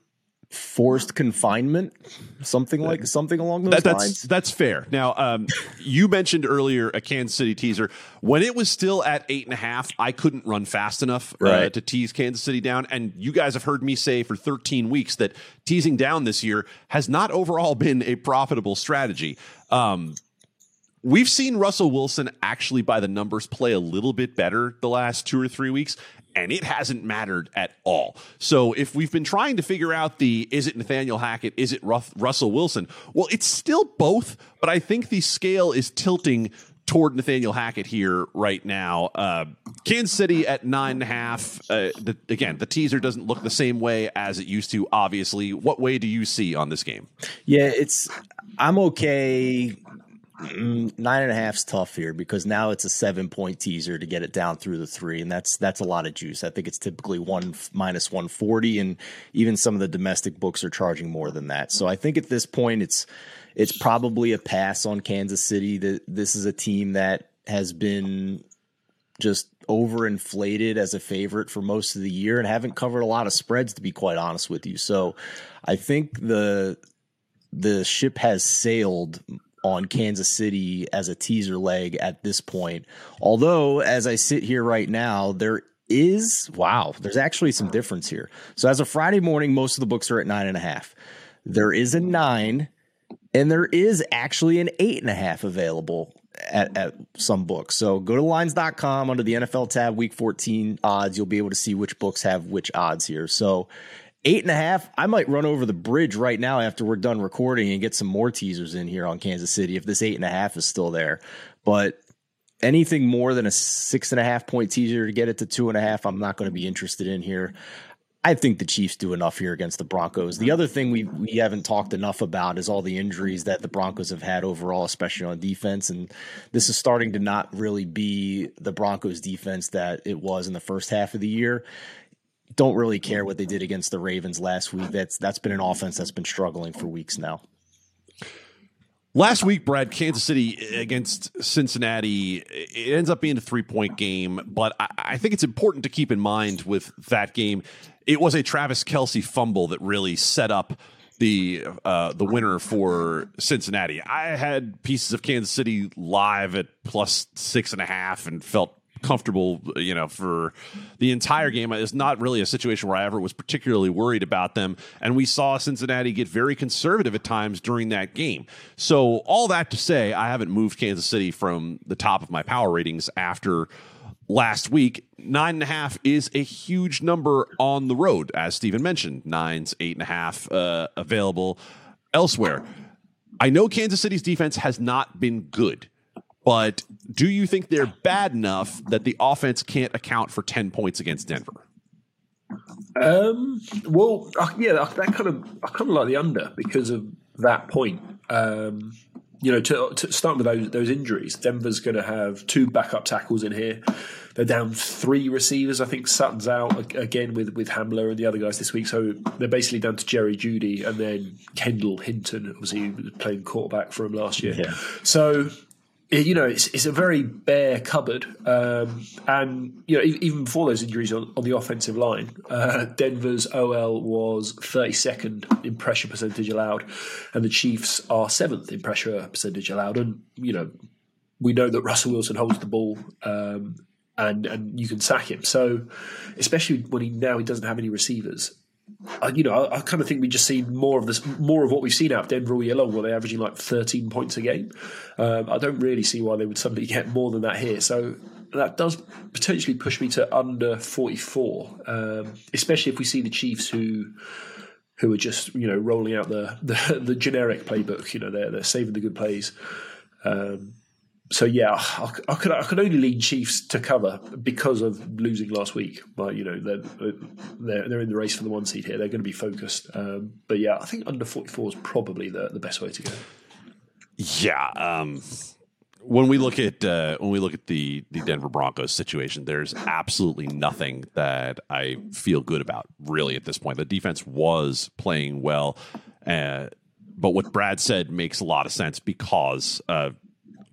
forced confinement, something like something along those that, that's, lines. That's fair. Now, um, you mentioned earlier a Kansas City teaser. When it was still at eight and a half, I couldn't run fast enough uh, right. uh, to tease Kansas City down. And you guys have heard me say for 13 weeks that teasing down this year has not overall been a profitable strategy. Um, We've seen Russell Wilson actually, by the numbers, play a little bit better the last two or three weeks and it hasn't mattered at all. So if we've been trying to figure out the is it Nathaniel Hackett, is it Russell Wilson? Well, it's still both, but I think the scale is tilting toward Nathaniel Hackett here right now. Uh, Kansas City at nine and a half. Uh, the, again, the teaser doesn't look the same way as it used to. Obviously, what way do you see on this game? Yeah, it's. I'm okay Mm, nine and a half's tough here because now it's a seven point teaser to get it down through the three, and that's that's a lot of juice. I think it's typically one minus one forty, and even some of the domestic books are charging more than that. So I think at this point it's it's probably a pass on Kansas City. That this is a team that has been just overinflated as a favorite for most of the year and haven't covered a lot of spreads to be quite honest with you. So I think the the ship has sailed on Kansas City as a teaser leg at this point. Although, as I sit here right now, there is wow, there's actually some difference here. So as of Friday morning, most of the books are at nine and a half. There is a nine, and there is actually an eight and a half available at, at some books. So go to lines.com under the NFL tab, week 14 odds. You'll be able to see which books have which odds here. So eight and a half, I might run over the bridge right now after we're done recording and get some more teasers in here on Kansas City if this eight and a half is still there. But anything more than a six and a half point teaser to get it to two and a half, I'm not going to be interested in here. I think the Chiefs do enough here against the Broncos. The other thing we we haven't talked enough about is all the injuries that the Broncos have had overall, especially on defense. And this is starting to not really be the Broncos defense that it was in the first half of the year. Don't really care what they did against the Ravens last week. That's that's been an offense that's been struggling for weeks now. Last week, Brad, Kansas City against Cincinnati, it ends up being a three point game, but I, think it's important to keep in mind with that game, it was a Travis Kelce fumble that really set up the uh, the winner for Cincinnati. I had pieces of Kansas City live at plus six and a half and felt comfortable, you know, for the entire game. It's not really a situation where I ever was particularly worried about them. And we saw Cincinnati get very conservative at times during that game. So, all that to say, I haven't moved Kansas City from the top of my power ratings after last week. Nine and a half is a huge number on the road, as Stephen mentioned. Nines, eight and a half uh, available elsewhere. I know Kansas City's defense has not been good. But do you think they're bad enough that the offense can't account for 10 points against Denver? Um, well, uh, yeah, that kind of I kind of like the under because of that point. Um, you know, to, to, start with those those injuries, Denver's going to have two backup tackles in here. They're down three receivers. I think Sutton's out again with with Hamler and the other guys this week. So they're basically down to Jerry Jeudy and then Kendall Hinton, obviously playing quarterback for him last year. Yeah. So you know, it's, it's a very bare cupboard. Um, and, you know, even before those injuries on, on the offensive line, uh, Denver's OL was 32nd in pressure percentage allowed, and the Chiefs are seventh in pressure percentage allowed. And, you know, we know that Russell Wilson holds the ball. Um, and and you can sack him. So, especially when he now he doesn't have any receivers, You know, I, I, kind of think we just see more of this, more of what we've seen out of Denver all year long, where they're averaging like 13 points a game. Um, I don't really see why they would suddenly get more than that here. So that does potentially push me to under 44, um, especially if we see the Chiefs who who are just you know rolling out the the, the generic playbook. You know, they're they're saving the good plays. Um, so yeah, I, I, could I could only lean Chiefs to cover because of losing last week. But you know they're they're, they're in the race for the one seed here. They're going to be focused. Um, but yeah, I think under forty four is probably the, the best way to go. Yeah. Um, when we look at uh, when we look at the the Denver Broncos situation, there's absolutely nothing that I feel good about really at this point. The defense was playing well, uh, but what Brad said makes a lot of sense because uh,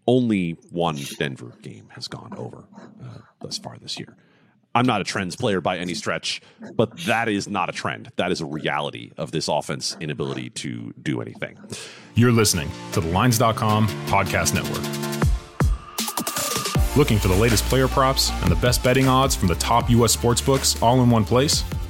only one Denver game has gone over uh, thus far this year. I'm not a trends player by any stretch, but that is not a trend. That is a reality of this offense inability to do anything. You're listening to the Lines.com podcast network. Looking for the latest player props and the best betting odds from the top U.S. sports books all in one place?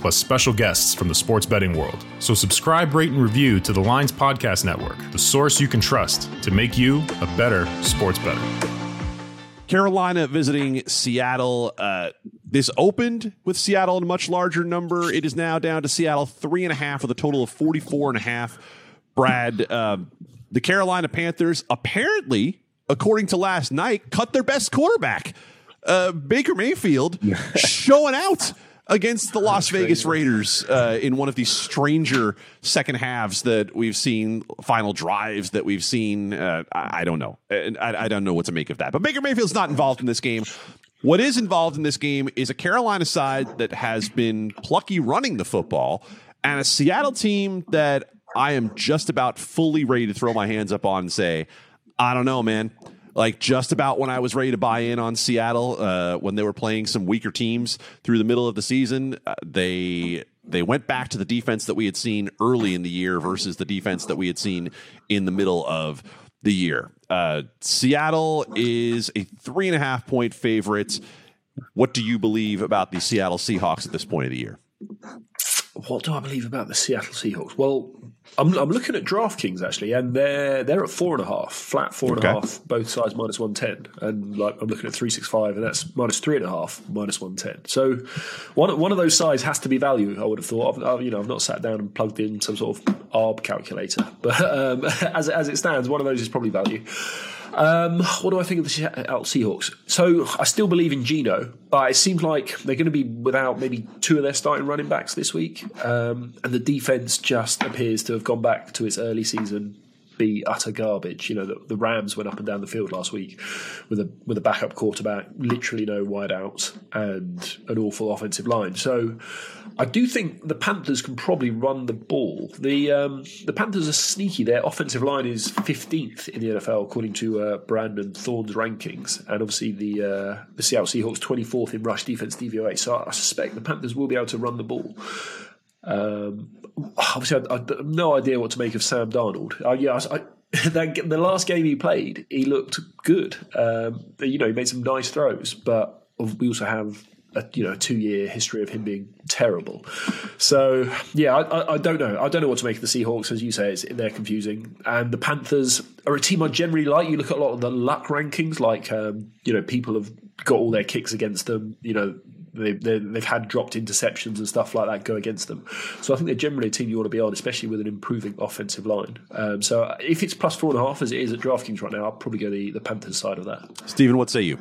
plus special guests from the sports betting world. So subscribe, rate, and review to the Lines Podcast Network, the source you can trust to make you a better sports better. Carolina visiting Seattle. Uh, this opened with Seattle in a much larger number. It is now down to Seattle three and a half with a total of 44 and a half. Brad, uh, the Carolina Panthers apparently, according to last night, cut their best quarterback. Uh, Baker Mayfield showing out against the Las Vegas Raiders uh, in one of these stranger second halves that we've seen, final drives that we've seen. Uh, I, I, don't know. I, I, don't know what to make of that. But Baker Mayfield's not involved in this game. What is involved in this game is a Carolina side that has been plucky running the football and a Seattle team that I am just about fully ready to throw my hands up on and say, I don't know, man like just about when I was ready to buy in on Seattle uh, when they were playing some weaker teams through the middle of the season. Uh, they they went back to the defense that we had seen early in the year versus the defense that we had seen in the middle of the year. Uh, Seattle is a three and a half point favorite. What do you believe about the Seattle Seahawks at this point of the year? What do I believe about the Seattle Seahawks? Well, I'm, I'm looking at DraftKings actually, and they're they're at four and a half, flat four and a half, okay. both sides minus one ten, and like I'm looking at three six five, and that's minus three and a half, minus one ten. So one one of those sides has to be value. I would have thought. I've, I've, you know, I've not sat down and plugged in some sort of ARB calculator, but um, as as it stands, one of those is probably value. Um, what do I think of the Seattle Seahawks? So I still believe in Geno, but it seems like they're going to be without maybe two of their starting running backs this week, um, and the defense just appears to have gone back to its early season be utter garbage. You know, the, the, Rams went up and down the field last week with a with a backup quarterback, literally no wideouts, and an awful offensive line. So, I do think the Panthers can probably run the ball. The um, the Panthers are sneaky. Their offensive line is 15th in the NFL according to uh, Brandon Thorn's rankings, and obviously the uh, the Seattle Seahawks 24th in rush defense DVOA. So I suspect the Panthers will be able to run the ball. Um, obviously, I, I, no idea what to make of Sam Darnold. Uh, yeah, I, that, the last game he played, he looked good. Um, you know, he made some nice throws, but we also have a you know two year history of him being terrible. So yeah, I, I, I, don't know. I don't know what to make of the Seahawks. As you say, it's, they're confusing. And the Panthers are a team I generally like. You look at a lot of the luck rankings, like um, you know people have got all their kicks against them. You know they, have had dropped interceptions and stuff like that go against them. So I think they're generally a team you want to be on, especially with an improving offensive line. Um, so if it's plus four and a half as it is at DraftKings right now, I'll probably go the, the Panthers side of that. Stephen, what say you?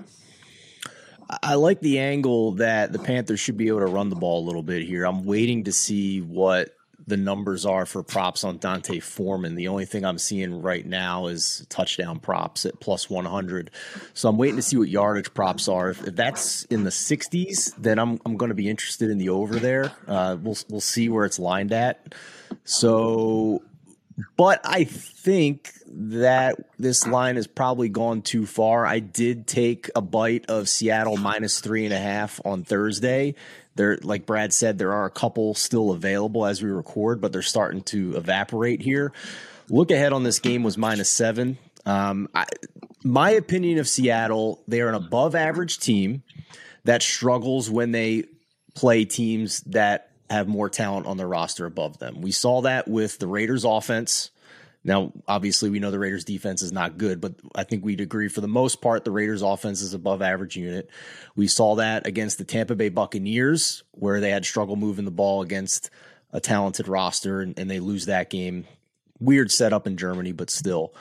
I like the angle that the Panthers should be able to run the ball a little bit here. I'm waiting to see what the numbers are for props on D'Onta Foreman. The only thing I'm seeing right now is touchdown props at plus 100. So I'm waiting to see what yardage props are. If, if that's in the 60s, then I'm I'm going to be interested in the over there. Uh, we'll we'll see where it's lined at. So, but I think that this line has probably gone too far. I did take a bite of Seattle minus three and a half on Thursday. There, like Brad said, there are a couple still available as we record, but they're starting to evaporate here. Look ahead on this game was minus seven. Um, I, my opinion of Seattle, they are an above average team that struggles when they play teams that have more talent on their roster above them. We saw that with the Raiders offense now, obviously, we know the Raiders' defense is not good, but I think we'd agree for the most part the Raiders' offense is above average unit. We saw that against the Tampa Bay Buccaneers, where they had struggle moving the ball against a talented roster, and, and they lose that game. Weird setup in Germany, but still.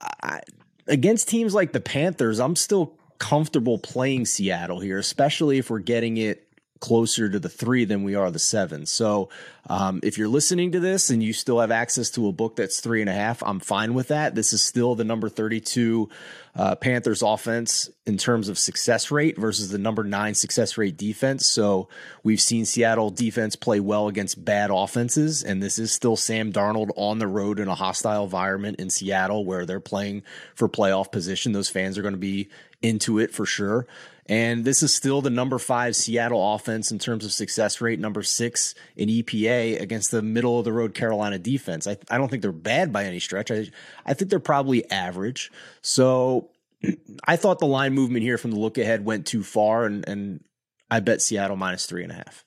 I, against teams like the Panthers, I'm still comfortable playing Seattle here, especially if we're getting it closer to the three than we are the seven. So um, if you're listening to this and you still have access to a book that's three and a half, I'm fine with that. This is still the number 32 uh, Panthers offense in terms of success rate versus the number nine success rate defense. So we've seen Seattle defense play well against bad offenses, and this is still Sam Darnold on the road in a hostile environment in Seattle where they're playing for playoff position. Those fans are going to be into it for sure. And this is still the number five Seattle offense in terms of success rate, number six in EPA against the middle of the road Carolina defense. I, I don't think they're bad by any stretch. I, I think they're probably average. So I thought the line movement here from the look ahead went too far, and, and I bet Seattle minus three and a half.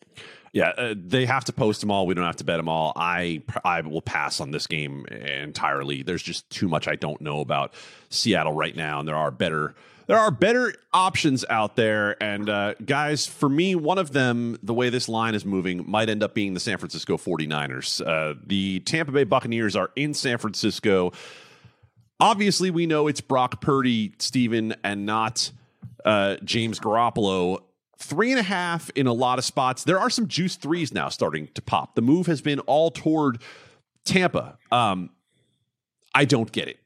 Yeah, uh, they have to post them all. We don't have to bet them all. I I will pass on this game entirely. There's just too much I don't know about Seattle right now, and there are better there are better options out there. And uh, guys, for me, one of them, the way this line is moving, might end up being the San Francisco 49ers. Uh, the Tampa Bay Buccaneers are in San Francisco. Obviously, we know it's Brock Purdy, Stephen, and not uh, James Garoppolo. three and a half in a lot of spots. There are some juice threes now starting to pop. The move has been all toward Tampa. Um, I don't get it,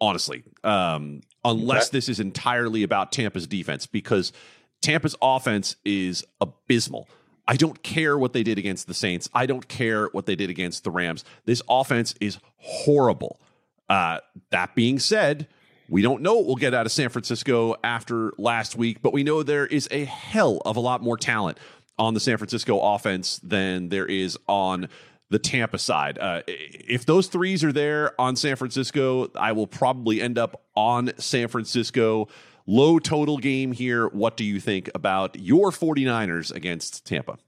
honestly, um, unless this is entirely about Tampa's defense because Tampa's offense is abysmal. I don't care what they did against the Saints. I don't care what they did against the Rams. This offense is horrible. Uh, that being said, we don't know what we'll get out of San Francisco after last week, but we know there is a hell of a lot more talent on the San Francisco offense than there is on the Tampa side. Uh, if those threes are there on San Francisco, I will probably end up on San Francisco. Low total game here. What do you think about your 49ers against Tampa?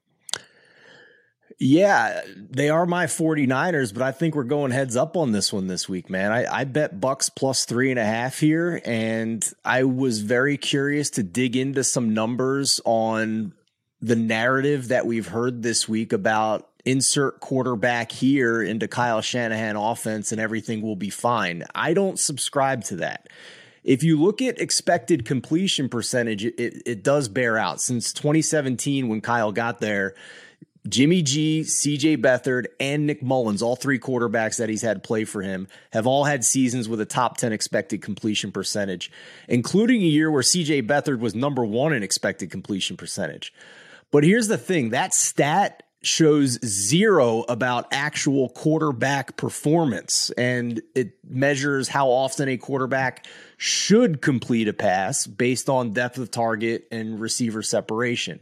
Yeah, they are my 49ers, but I think we're going heads up on this one this week, man. I, I bet Bucks plus three and a half here, and I was very curious to dig into some numbers on the narrative that we've heard this week about insert quarterback here into Kyle Shanahan offense and everything will be fine. I don't subscribe to that. If you look at expected completion percentage, it, it does bear out. Since 2017, when Kyle got there, Jimmy G, CJ Beathard, and Nick Mullens, all three quarterbacks that he's had play for him, have all had seasons with a top 10 expected completion percentage, including a year where CJ Beathard was number one in expected completion percentage. But here's the thing that stat shows zero about actual quarterback performance, and it measures how often a quarterback should complete a pass based on depth of target and receiver separation.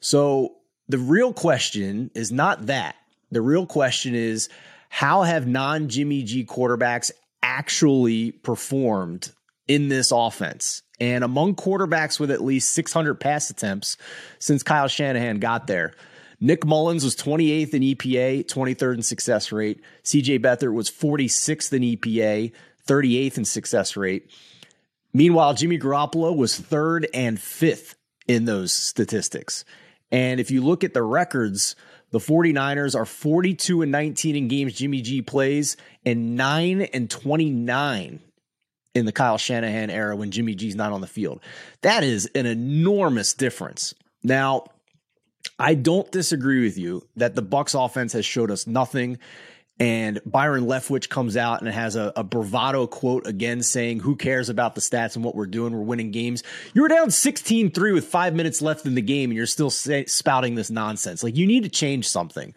So the real question is not that. The real question is how have non Jimmy G quarterbacks actually performed in this offense? And among quarterbacks with at least 600 pass attempts since Kyle Shanahan got there, Nick Mullens was 28th in EPA, 23rd in success rate. CJ Beathard was 46th in EPA, 38th in success rate. Meanwhile, Jimmy Garoppolo was third and fifth in those statistics. And if you look at the records, the 49ers are 42 and 19 in games Jimmy G plays and 9 and 29 in the Kyle Shanahan era when Jimmy G's not on the field. That is an enormous difference. Now, I don't disagree with you that the Bucks offense has showed us nothing and Byron Leftwich comes out and has a, a, bravado quote again saying, Who cares about the stats and what we're doing? We're winning games. You were down 16 3 with five minutes left in the game and you're still spouting this nonsense. Like, you need to change something.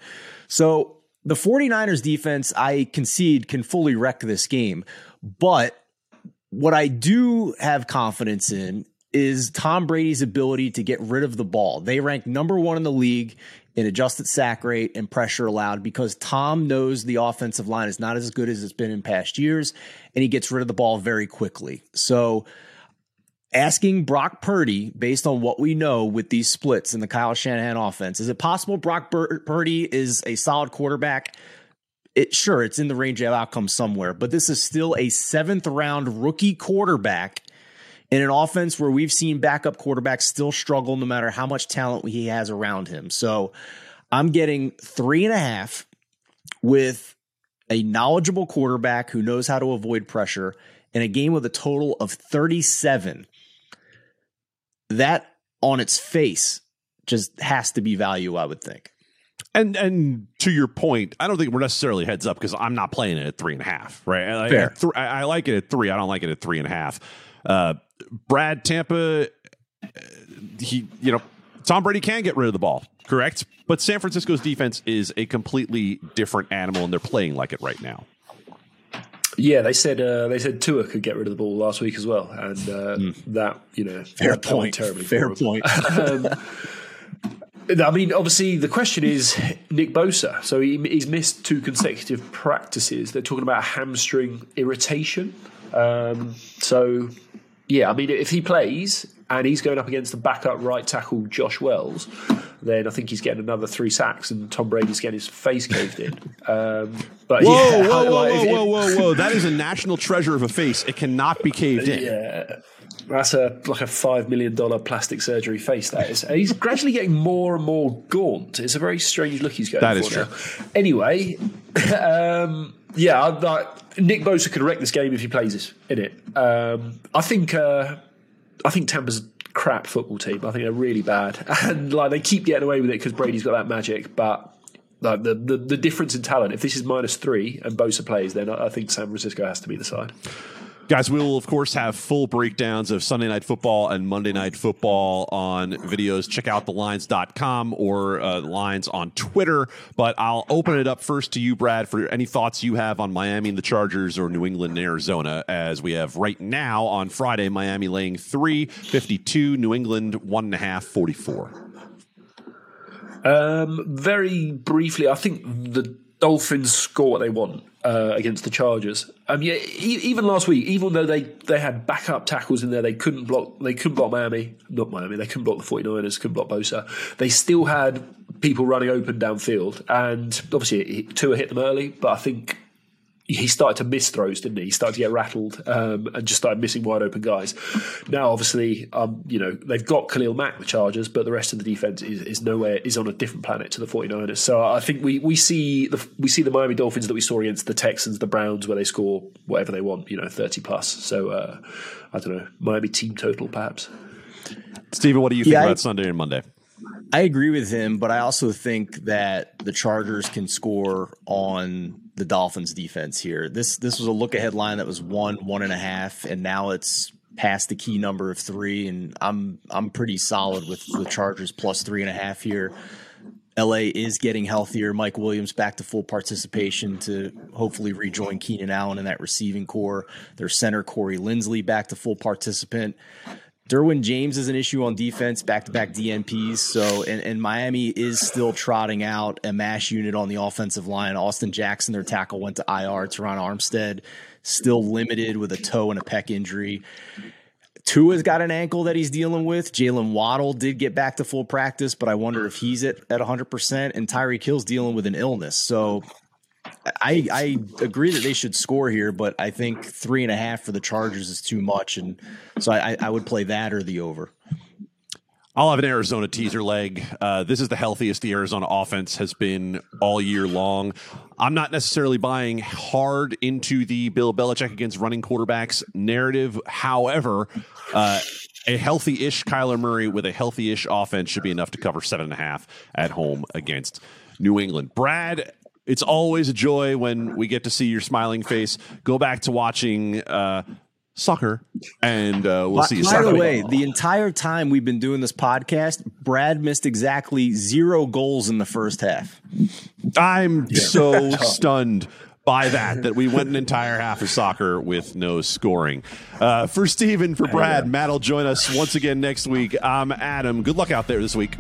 So, the 49ers defense, I concede, can fully wreck this game. But what I do have confidence in is Tom Brady's ability to get rid of the ball. They rank number one in the league in adjusted sack rate and pressure allowed because Tom knows the offensive line is not as good as it's been in past years, and he gets rid of the ball very quickly. So, asking Brock Purdy, based on what we know with these splits in the Kyle Shanahan offense, is it possible Brock Purdy is a solid quarterback? It sure it's in the range of outcomes somewhere, but this is still a seventh round rookie quarterback in an offense where we've seen backup quarterbacks still struggle no matter how much talent he has around him. So I'm getting three and a half with a knowledgeable quarterback who knows how to avoid pressure in a game with a total of 37. That on its face just has to be value, I would think. And and to your point, I don't think we're necessarily heads up because I'm not playing it at three and a half. Right? Fair. I, th- I, like it at three. I don't like it at three and a half. Uh, Brad Tampa, he, you know, Tom Brady can get rid of the ball, correct? But San Francisco's defense is a completely different animal, and they're playing like it right now. Yeah, they said uh, they said Tua could get rid of the ball last week as well, and uh, mm. that you know fair point. Terribly fair point. um, I mean, obviously, the question is Nick Bosa. So he, he's missed two consecutive practices. They're talking about hamstring irritation. Um, so yeah, I mean, if he plays and he's going up against the backup right tackle Josh Wells, then I think he's getting another three sacks, and Tom Brady's getting his face caved in. Um, but whoa, yeah, whoa, whoa, like, whoa, whoa, whoa, whoa! That is a national treasure of a face. It cannot be caved in. Yeah. That's a like a five million dollar plastic surgery face. That is. And he's gradually getting more and more gaunt. It's a very strange look he's going that for is true. now. Anyway, um, yeah, I, Nick Bosa could wreck this game if he plays this in it. Um, I think uh, I think Tampa's crap football team. I think they're really bad, and like they keep getting away with it because Brady's got that magic. But like the, the the difference in talent, if this is minus three and Bosa plays, then I think San Francisco has to be the side. Guys, we will, of course, have full breakdowns of Sunday Night Football and Monday Night Football on videos. Check out thelines.com or uh, Lines on Twitter. But I'll open it up first to you, Brad, for any thoughts you have on Miami and the Chargers or New England and Arizona, as we have right now on Friday, Miami laying 3, 52, New England 1.5, 44. Um, very briefly, I think the Dolphins score what they want uh, against the Chargers. Um, yeah, e- even last week, even though they, they had backup tackles in there, they couldn't block. They couldn't block Miami, not Miami. They couldn't block the 49ers, couldn't block Bosa. They still had people running open downfield, and obviously Tua hit them early. But I think he started to miss throws, didn't he? He started to get rattled um, and just started missing wide open guys. Now, obviously, um, you know they've got Khalil Mack, the Chargers, but the rest of the defense is, is nowhere is on a different planet to the 49ers. So I think we we see the we see the Miami Dolphins that we saw against the Texans, the Browns, where they score whatever they want, you know, 30 plus. So uh, I don't know, Miami team total perhaps. Stephen, what do you think Yeah, I- about Sunday and Monday? I agree with him, but I also think that the Chargers can score on the Dolphins defense here. This this was a look ahead line that was one, one and a half, and now it's past the key number of three. And I'm I'm pretty solid with the Chargers plus three and a half here. LA is getting healthier. Mike Williams back to full participation to hopefully rejoin Keenan Allen in that receiving corps. Their center Corey Linsley back to full participant. Derwin James is an issue on defense, back to back DNPs. So, and, and Miami is still trotting out a mash unit on the offensive line. Austin Jackson, their tackle, went to IR. Terron Armstead, still limited with a toe and a pec injury. Tua's got an ankle that he's dealing with. Jaylen Waddle did get back to full practice, but I wonder if he's at, at 100%. And Tyreek Hill's dealing with an illness. So I, I agree that they should score here, but I think three and a half for the Chargers is too much. And so I, I would play that or the over. I'll have an Arizona teaser leg. Uh, this is the healthiest the Arizona offense has been all year long. I'm not necessarily buying hard into the Bill Belichick against running quarterbacks narrative. However, uh, a healthy ish Kyler Murray with a healthy ish offense should be enough to cover seven and a half at home against New England. Brad, it's always a joy when we get to see your smiling face. Go back to watching uh, soccer, and uh, we'll By, see you by the way, the entire time we've been doing this podcast, Brad missed exactly zero goals in the first half. I'm so stunned by that that we went an entire half of soccer with no scoring. Uh, for Stephen, for Brad, Matt will join us once again next week. I'm Adam. Good luck out there this week.